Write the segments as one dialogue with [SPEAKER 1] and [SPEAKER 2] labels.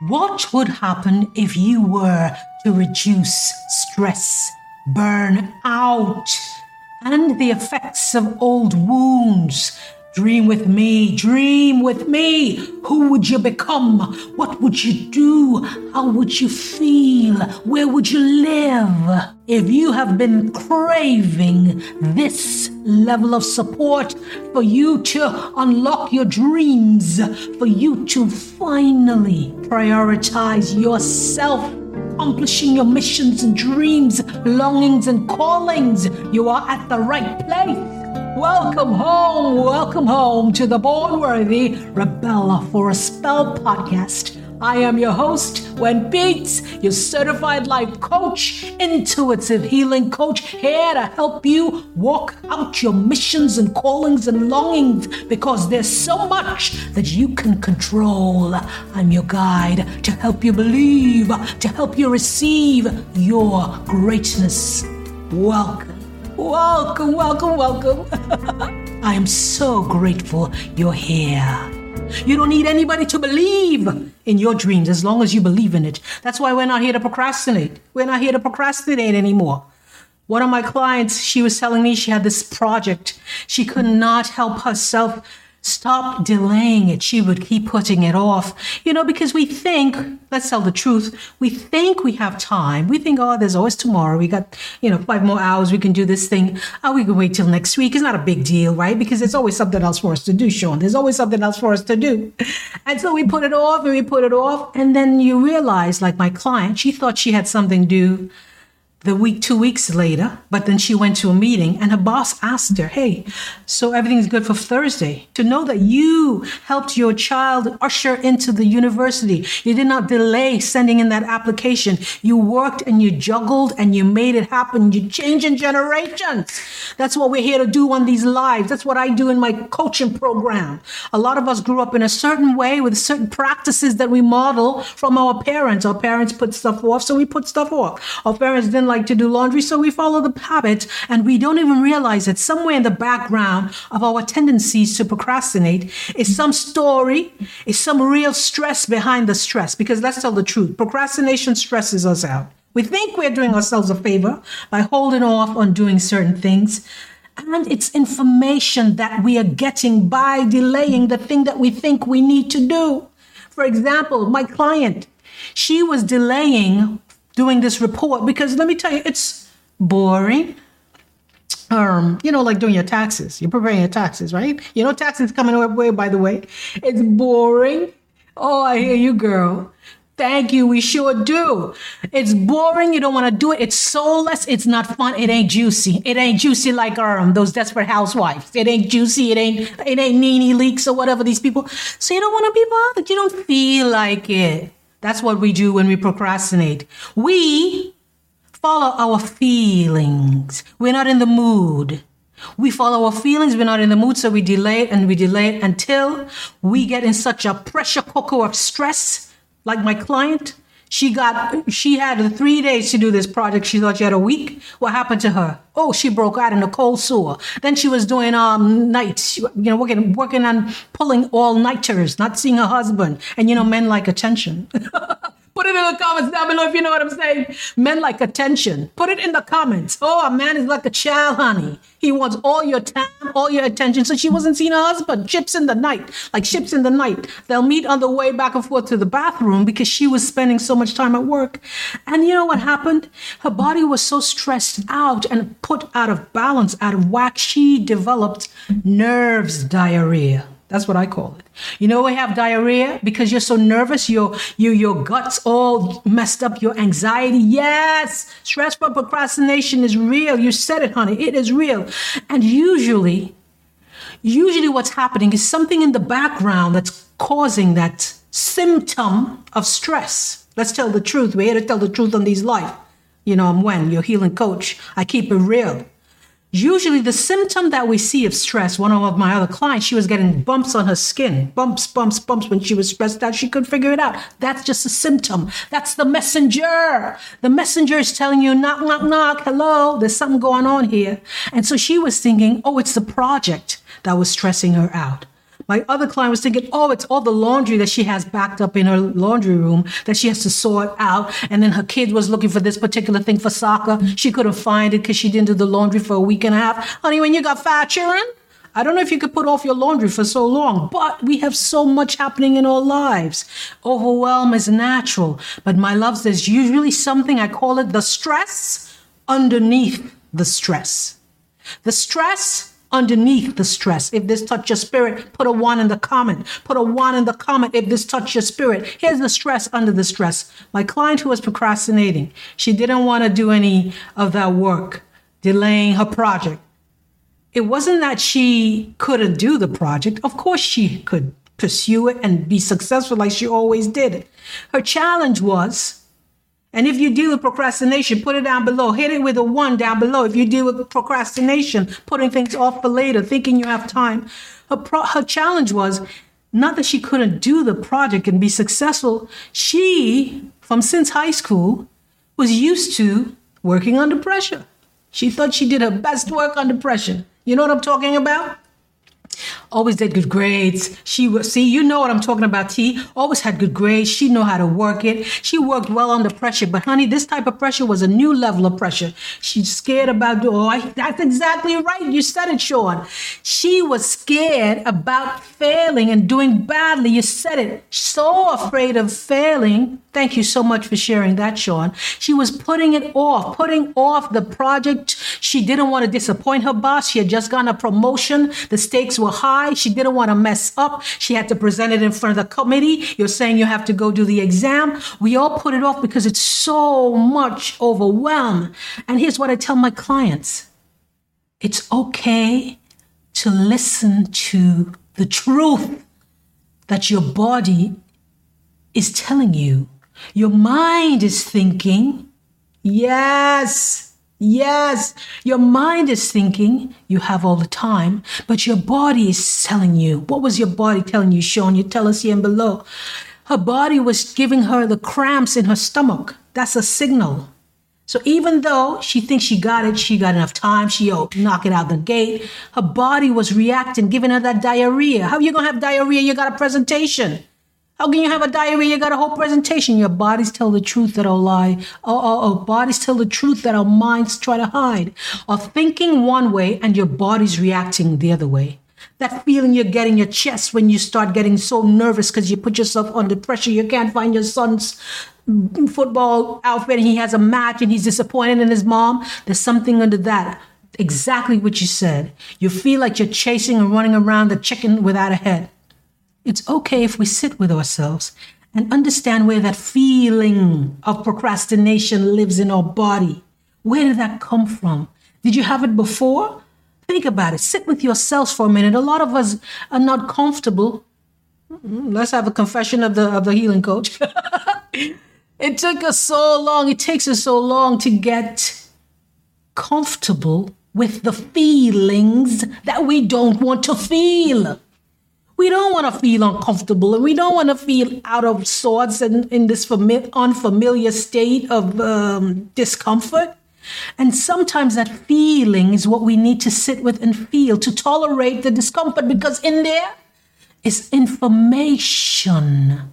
[SPEAKER 1] What would happen if you were to reduce stress, burn out, and the effects of old wounds? Dream with me, dream with me. Who would you become? What would you do? How would you feel? Where would you live? If you have been craving this level of support for you to unlock your dreams, for you to finally prioritize yourself accomplishing your missions and dreams, longings and callings, you are at the right place. Welcome home, welcome home to the Born Worthy Rebel for a Spell podcast. I am your host, Wen Peetes, your certified life coach, intuitive healing coach, here to help you walk out your missions and callings and longings because there's so much that you can control. I'm your guide to help you believe, to help you receive your greatness. Welcome. Welcome, welcome, welcome. I am so grateful you're here. You don't need anybody to believe in your dreams as long as you believe in it. That's why we're not here to procrastinate. We're not here to procrastinate anymore. One of my clients, she was telling me she had this project. She could not help herself stop delaying it. She would keep putting it off, you know, because we think, let's tell the truth, we think we have time. We think, oh, there's always tomorrow. We got, you know, five more hours. We can do this thing. Oh, we can wait till next week. It's not a big deal, right? Because there's always something else for us to do, Sean. There's always something else for us to do. And so we put it off and we put it off. And then you realize, like my client, she thought she had something due the week, two weeks later, but then she went to a meeting and her boss asked her, Hey, so everything's good for Thursday. To know that you helped your child usher into the university, you did not delay sending in that application. You worked and you juggled and you made it happen. You're changing generations. That's what we're here to do on these lives. That's what I do in my coaching program. A lot of us grew up in a certain way with certain practices that we model from our parents. Our parents put stuff off, so we put stuff off. Our parents didn't like to do laundry, so we follow the habit and we don't even realize that somewhere in the background of our tendencies to procrastinate is some story, is some real stress behind the stress. Because let's tell the truth procrastination stresses us out. We think we're doing ourselves a favor by holding off on doing certain things. And it's information that we are getting by delaying the thing that we think we need to do. For example, my client, she was delaying doing this report because let me tell you, it's boring. Um, you know, like doing your taxes. You're preparing your taxes, right? You know, taxes coming our way, by the way. It's boring. Oh, I hear you, girl. Thank you. We sure do. It's boring. You don't want to do it. It's soulless. It's not fun. It ain't juicy. It ain't juicy like um those desperate housewives. It ain't juicy. It ain't it ain't NeNe Leakes or whatever these people. So you don't want to be bothered. You don't feel like it. That's what we do when we procrastinate. We follow our feelings. We're not in the mood. We follow our feelings, we're not in the mood, so we delay it and we delay it until we get in such a pressure cooker of stress, like my client, she got, she had three days to do this project. She thought she had a week. What happened to her? Oh, she broke out in a cold sewer. Then she was doing um nights, you know, working working on pulling all nighters, not seeing her husband. And you know, men like attention. Put it in the comments down below if you know what I'm saying. Men like attention. Put it in the comments. Oh, a man is like a child, honey. He wants all your time, all your attention. So she wasn't seeing her husband. Ships in the night, like ships in the night. They'll meet on the way back and forth to the bathroom because she was spending so much time at work. And you know what happened? Her body was so stressed out and put out of balance, out of whack. She developed nerves diarrhea. That's what I call it. You know, we have diarrhea because you're so nervous. Your your your guts all messed up. Your anxiety. Yes, stress from procrastination is real. You said it, honey. It is real. And usually, usually what's happening is something in the background that's causing that symptom of stress. Let's tell the truth. We're here to tell the truth on these life. You know, I'm Wen your healing coach. I keep it real. Usually, the symptom that we see of stress, one of my other clients, she was getting bumps on her skin, bumps, bumps, bumps when she was stressed out. She couldn't figure it out. That's just a symptom. That's the messenger. The messenger is telling you, knock, knock, knock, hello, there's something going on here. And so she was thinking, oh, it's the project that was stressing her out. My other client was thinking, oh, it's all the laundry that she has backed up in her laundry room that she has to sort out. And then her kid was looking for this particular thing for soccer. She couldn't find it because she didn't do the laundry for a week and a half. Honey, when you got five children, I don't know if you could put off your laundry for so long, but we have so much happening in our lives. Overwhelm is natural. But my loves, there's usually something, I call it the stress underneath the stress. The stress underneath the stress. If this touch your spirit, put a one in the comment. Put a one in the comment if this touch your spirit. Here's the stress under the stress. My client who was procrastinating, she didn't want to do any of that work, delaying her project. It wasn't that she couldn't do the project. Of course, she could pursue it and be successful like she always did. Her challenge was and if you deal with procrastination, put it down below. Hit it with a one down below. If you deal with procrastination, putting things off for later, thinking you have time. Her, pro- her challenge was not that she couldn't do the project and be successful. She, from since high school, was used to working under pressure. She thought she did her best work under pressure. You know what I'm talking about? Always did good grades. She was, see, you know what I'm talking about, T. Always had good grades. She know how to work it. She worked well under pressure. But honey, this type of pressure was a new level of pressure. She's scared about, oh, I, that's exactly right. You said it, Sean. She was scared about failing and doing badly. You said it. So afraid of failing. Thank you so much for sharing that, Sean. She was putting it off, putting off the project. She didn't want to disappoint her boss. She had just gotten a promotion. The stakes were high high. She didn't want to mess up. She had to present it in front of the committee. You're saying you have to go do the exam. We all put it off because it's so much overwhelm. And here's what I tell my clients it's okay to listen to the truth that your body is telling you. Your mind is thinking, yes, Yes, your mind is thinking you have all the time, but your body is telling you. What was your body telling you, Sean? You tell us here and below. Her body was giving her the cramps in her stomach. That's a signal. So even though she thinks she got it, she got enough time, she oh, knock it out the gate, her body was reacting, giving her that diarrhea. How are you gonna have diarrhea? You got a presentation. How can you have a diarrhea? You got a whole presentation. Your bodies tell the truth that will lie. Oh, oh, oh, bodies tell the truth that our minds try to hide. Or thinking one way and your body's reacting the other way. That feeling you get in your chest when you start getting so nervous because you put yourself under pressure. You can't find your son's football outfit and he has a match and he's disappointed in his mom. There's something under that. Exactly what you said. You feel like you're chasing and running around the chicken without a head. It's okay if we sit with ourselves and understand where that feeling of procrastination lives in our body. Where did that come from? Did you have it before? Think about it. Sit with yourselves for a minute. A lot of us are not comfortable. Let's have a confession of the of the healing coach. it took us so long. It takes us so long to get comfortable with the feelings that we don't want to feel. We don't want to feel uncomfortable and we don't want to feel out of sorts and in this fami- unfamiliar state of um, discomfort. And sometimes that feeling is what we need to sit with and feel to tolerate the discomfort because in there is information.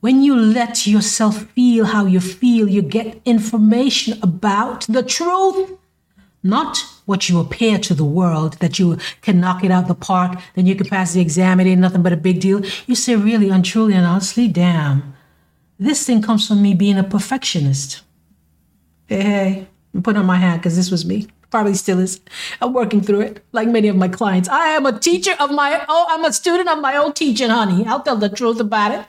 [SPEAKER 1] When you let yourself feel how you feel, you get information about the truth not what you appear to the world that you can knock it out the park, then you can pass the exam, it ain't nothing but a big deal. You say, really, and truly, and honestly, damn, this thing comes from me being a perfectionist. Hey, hey, I'm putting on my hat because this was me. Probably still is. I'm working through it, like many of my clients. I am a teacher of my oh, I'm a student of my own teaching, honey. I'll tell the truth about it.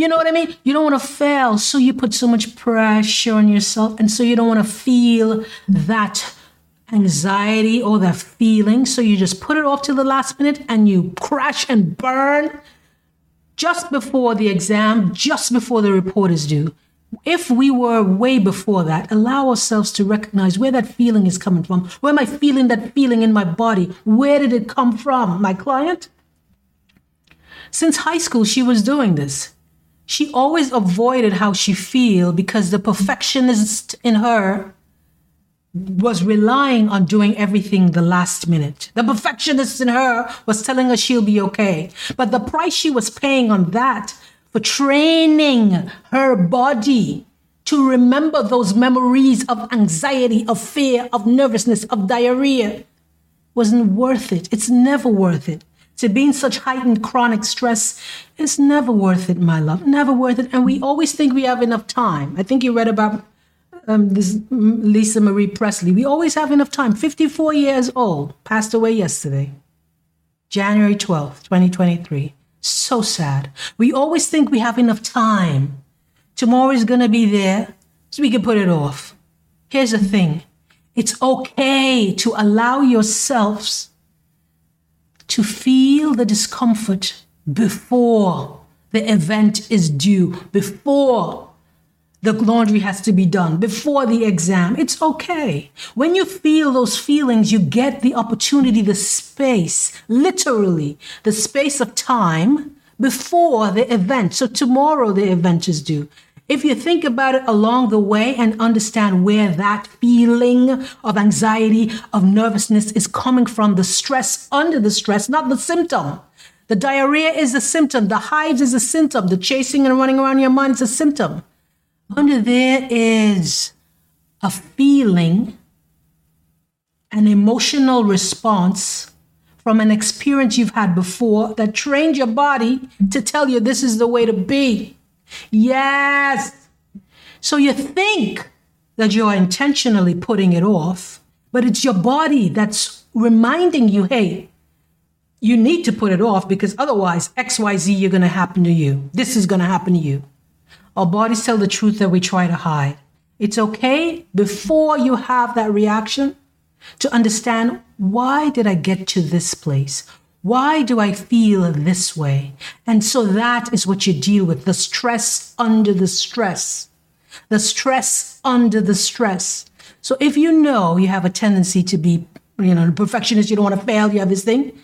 [SPEAKER 1] You know what I mean? You don't want to fail, so you put so much pressure on yourself, and so you don't want to feel that anxiety or that feeling. So you just put it off to the last minute and you crash and burn just before the exam, just before the report is due. If we were way before that, allow ourselves to recognize where that feeling is coming from. Where am I feeling that feeling in my body? Where did it come from? My client? Since high school, she was doing this she always avoided how she feel because the perfectionist in her was relying on doing everything the last minute. The perfectionist in her was telling her she'll be okay. But the price she was paying on that for training her body to remember those memories of anxiety, of fear, of nervousness, of diarrhea wasn't worth it. It's never worth it. To be in such heightened chronic stress is never worth it, my love. Never worth it. And we always think we have enough time. I think you read about um, this Lisa Marie Presley. We always have enough time. 54 years old, passed away yesterday, January 12th, 2023. So sad. We always think we have enough time. Tomorrow is going to be there, so we can put it off. Here's the thing it's okay to allow yourselves to feel the discomfort before the event is due, before the laundry has to be done before the exam. It's okay. When you feel those feelings, you get the opportunity, the space, literally, the space of time before the event. So tomorrow the event is due. If you think about it along the way and understand where that feeling of anxiety, of nervousness is coming from, the stress under the stress, not the symptom. The diarrhea is a symptom. The hives is a symptom. The chasing and running around your mind is a symptom. Under there is a feeling, an emotional response from an experience you've had before that trained your body to tell you this is the way to be. Yes. So you think that you're intentionally putting it off, but it's your body that's reminding you, hey, you need to put it off because otherwise XYZ you're going to happen to you. This is going to happen to you. Our bodies tell the truth that we try to hide. It's okay before you have that reaction to understand why did I get to this place? Why do I feel this way? And so that is what you deal with the stress under the stress, the stress under the stress. So if you know you have a tendency to be, you know, a perfectionist, you don't want to fail, you have this thing,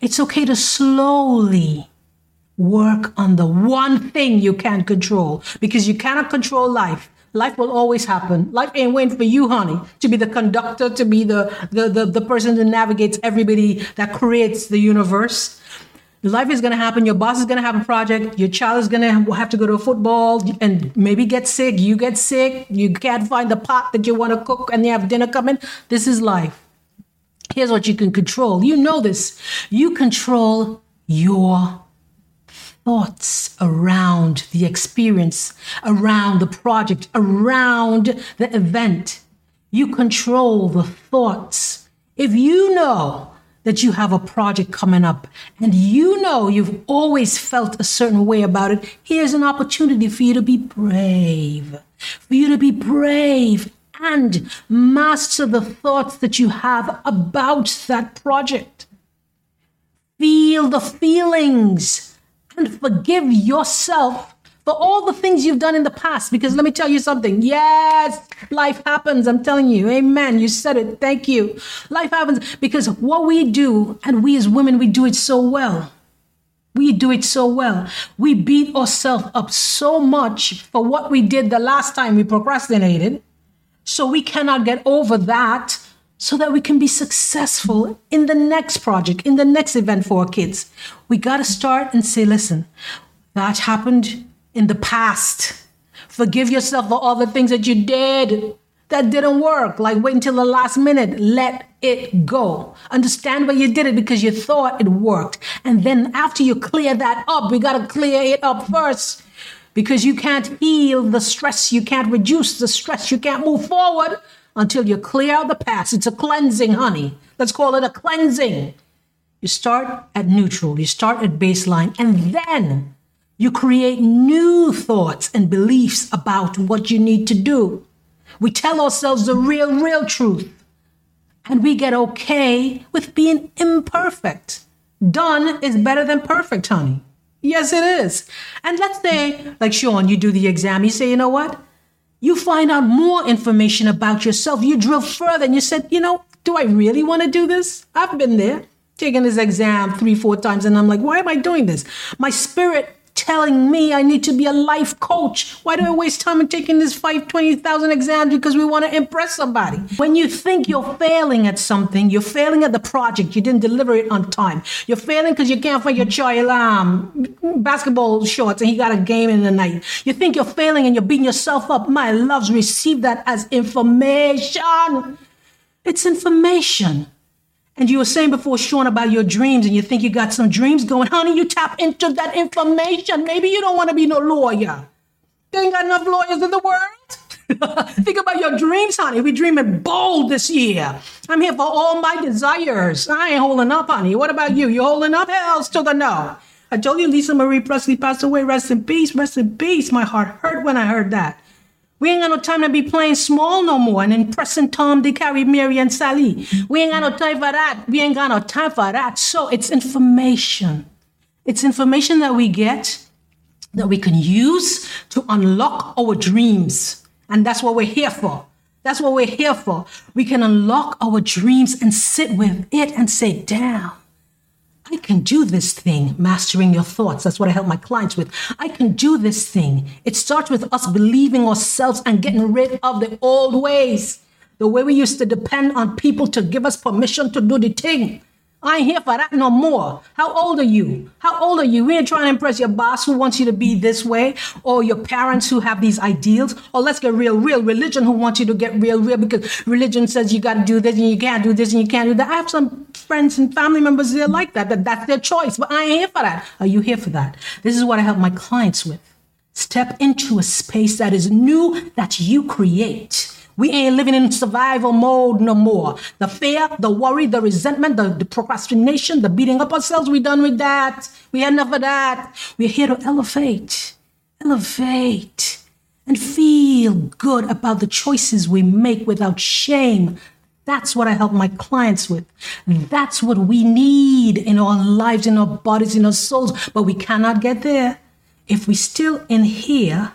[SPEAKER 1] it's okay to slowly work on the one thing you can't control because you cannot control life. Life will always happen. Life ain't waiting for you, honey, to be the conductor, to be the, the, the, the person that navigates everybody that creates the universe. Life is going to happen. Your boss is going to have a project. Your child is going to have to go to a football and maybe get sick. You get sick. You can't find the pot that you want to cook and you have dinner coming. This is life. Here's what you can control. You know this. You control your thoughts around the experience, around the project, around the event. You control the thoughts. If you know that you have a project coming up and you know you've always felt a certain way about it, here's an opportunity for you to be brave, for you to be brave and master the thoughts that you have about that project. Feel the feelings and forgive yourself for all the things you've done in the past. Because let me tell you something. Yes, life happens. I'm telling you. Amen. You said it. Thank you. Life happens because what we do, and we as women, we do it so well. We do it so well. We beat ourselves up so much for what we did the last time we procrastinated. So we cannot get over that so that we can be successful in the next project, in the next event for our kids. We got to start and say, listen, that happened in the past. Forgive yourself for all the things that you did that didn't work, like wait until the last minute. Let it go. Understand why you did it because you thought it worked. And then after you clear that up, we got to clear it up first because you can't heal the stress. You can't reduce the stress. You can't move forward until you clear out the past. It's a cleansing, honey. Let's call it a cleansing. You start at neutral, you start at baseline, and then you create new thoughts and beliefs about what you need to do. We tell ourselves the real, real truth. And we get okay with being imperfect. Done is better than perfect, honey. Yes, it is. And let's say, like Sean, you do the exam, you say, you know what? You find out more information about yourself. You drill further and you said, you know, do I really want to do this? I've been there, taking this exam three, four times, and I'm like, why am I doing this? My spirit telling me I need to be a life coach. Why do I waste time in taking this five, 20,000 exams because we want to impress somebody? When you think you're failing at something, you're failing at the project, you didn't deliver it on time. You're failing because you can't find your child um, basketball shorts and he got a game in the night. You think you're failing and you're beating yourself up. My loves, receive that as information. It's information. And you were saying before, Sean, about your dreams, and you think you got some dreams going. Honey, you tap into that information. Maybe you don't want to be no lawyer. There ain't got enough lawyers in the world. think about your dreams, honey. We dreaming bold this year. I'm here for all my desires. I ain't holding up, honey. What about you? You holding up? Hells to the no. I told you Lisa Marie Presley passed away. Rest in peace. Rest in peace. My heart hurt when I heard that. We ain't got no time to be playing small no more and impressing Tom, Dick, Harry, Mary, and Sally. We ain't got no time for that. We ain't got no time for that. So it's information. It's information that we get that we can use to unlock our dreams. And that's what we're here for. That's what we're here for. We can unlock our dreams and sit with it and say, damn, I can do this thing, mastering your thoughts. That's what I help my clients with. I can do this thing. It starts with us believing ourselves and getting rid of the old ways, the way we used to depend on people to give us permission to do the thing. I ain't here for that no more. How old are you? How old are you? We ain't trying to impress your boss who wants you to be this way, or your parents who have these ideals, or let's get real, real religion who wants you to get real, real because religion says you got to do this and you can't do this and you can't do that. I have some friends and family members that are like that, that that's their choice, but I ain't here for that. Are you here for that? This is what I help my clients with. Step into a space that is new that you create we ain't living in survival mode no more. The fear, the worry, the resentment, the, the procrastination, the beating up ourselves, we done with that. We had enough of that. We're here to elevate, elevate, and feel good about the choices we make without shame. That's what I help my clients with. That's what we need in our lives, in our bodies, in our souls. But we cannot get there if we still in here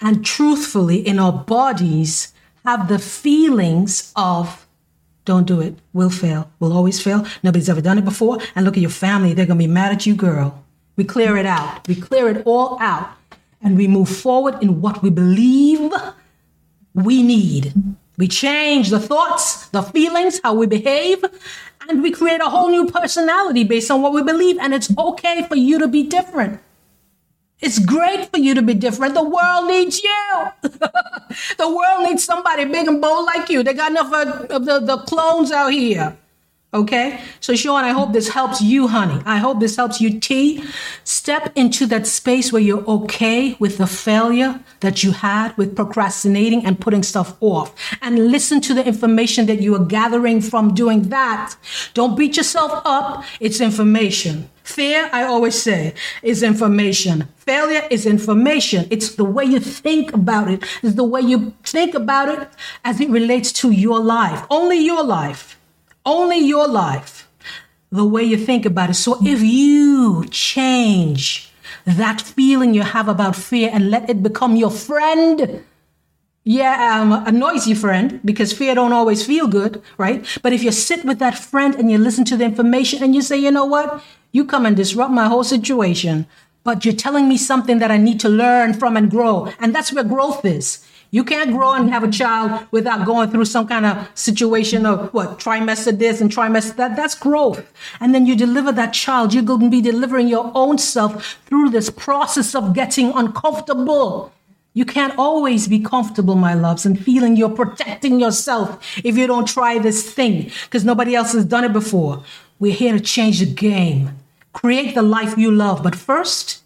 [SPEAKER 1] and truthfully in our bodies have the feelings of don't do it, we'll fail, we'll always fail, nobody's ever done it before, and look at your family, they're gonna be mad at you, girl. We clear it out, we clear it all out, and we move forward in what we believe we need. We change the thoughts, the feelings, how we behave, and we create a whole new personality based on what we believe, and it's okay for you to be different. It's great for you to be different. The world needs you. the world needs somebody big and bold like you. They got enough of the, the clones out here. Okay? So, Sean, I hope this helps you, honey. I hope this helps you, T. Step into that space where you're okay with the failure that you had with procrastinating and putting stuff off. And listen to the information that you are gathering from doing that. Don't beat yourself up. It's information. Fear, I always say, is information. Failure is information. It's the way you think about it, it's the way you think about it as it relates to your life. Only your life. Only your life. The way you think about it. So if you change that feeling you have about fear and let it become your friend, yeah, um, a noisy friend because fear don't always feel good, right? But if you sit with that friend and you listen to the information and you say, you know what? You come and disrupt my whole situation, but you're telling me something that I need to learn from and grow. And that's where growth is. You can't grow and have a child without going through some kind of situation of what trimester this and trimester that. That's growth. And then you deliver that child. You're going to be delivering your own self through this process of getting uncomfortable. You can't always be comfortable, my loves, and feeling you're protecting yourself if you don't try this thing because nobody else has done it before. We're here to change the game. Create the life you love. But first,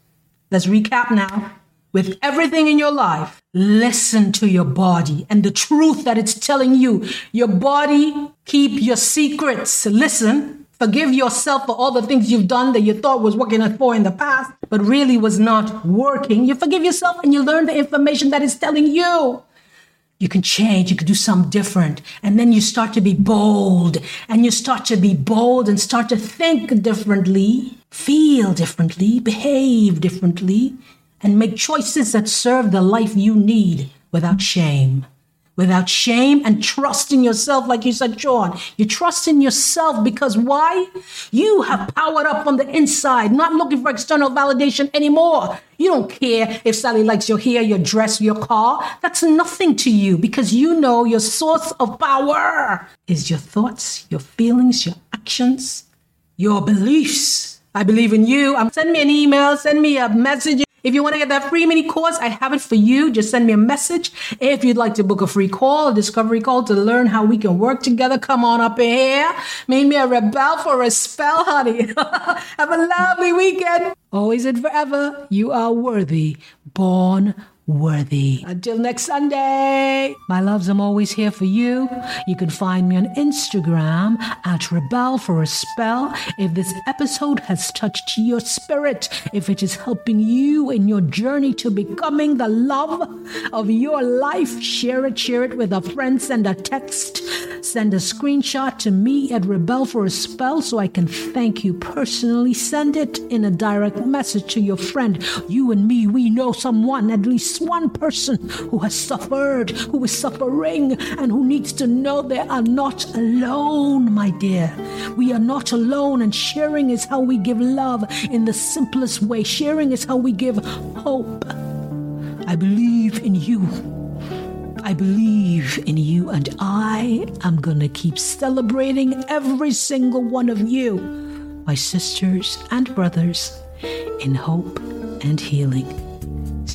[SPEAKER 1] let's recap now. With everything in your life, listen to your body and the truth that it's telling you. Your body, keep your secrets. Listen, forgive yourself for all the things you've done that you thought was working for in the past, but really was not working. You forgive yourself and you learn the information that is telling you. You can change, you can do something different. And then you start to be bold, and you start to be bold and start to think differently, feel differently, behave differently, and make choices that serve the life you need without shame. Without shame and trust in yourself, like you said, John. You trust in yourself because why? You have powered up on the inside, not looking for external validation anymore. You don't care if Sally likes your hair, your dress, your car. That's nothing to you because you know your source of power is your thoughts, your feelings, your actions, your beliefs. I believe in you. Um, send me an email, send me a message. If you want to get that free mini course, I have it for you. Just send me a message. If you'd like to book a free call, a discovery call to learn how we can work together, come on up here. Make me a rebel for a spell, honey. have a lovely weekend. Always and forever, you are worthy, born worthy. Until next Sunday, my loves, I'm always here for you. You can find me on Instagram at Rebel for a Spell. If this episode has touched your spirit, if it is helping you in your journey to becoming the love of your life, share it, share it with a friend, send a text, send a screenshot to me at Rebel for a Spell so I can thank you personally. Send it in a direct message to your friend. You and me, we know someone, at least one person who has suffered, who is suffering, and who needs to know they are not alone, my dear. We are not alone, and sharing is how we give love in the simplest way. Sharing is how we give hope. I believe in you. I believe in you, and I am going to keep celebrating every single one of you, my sisters and brothers, in hope and healing.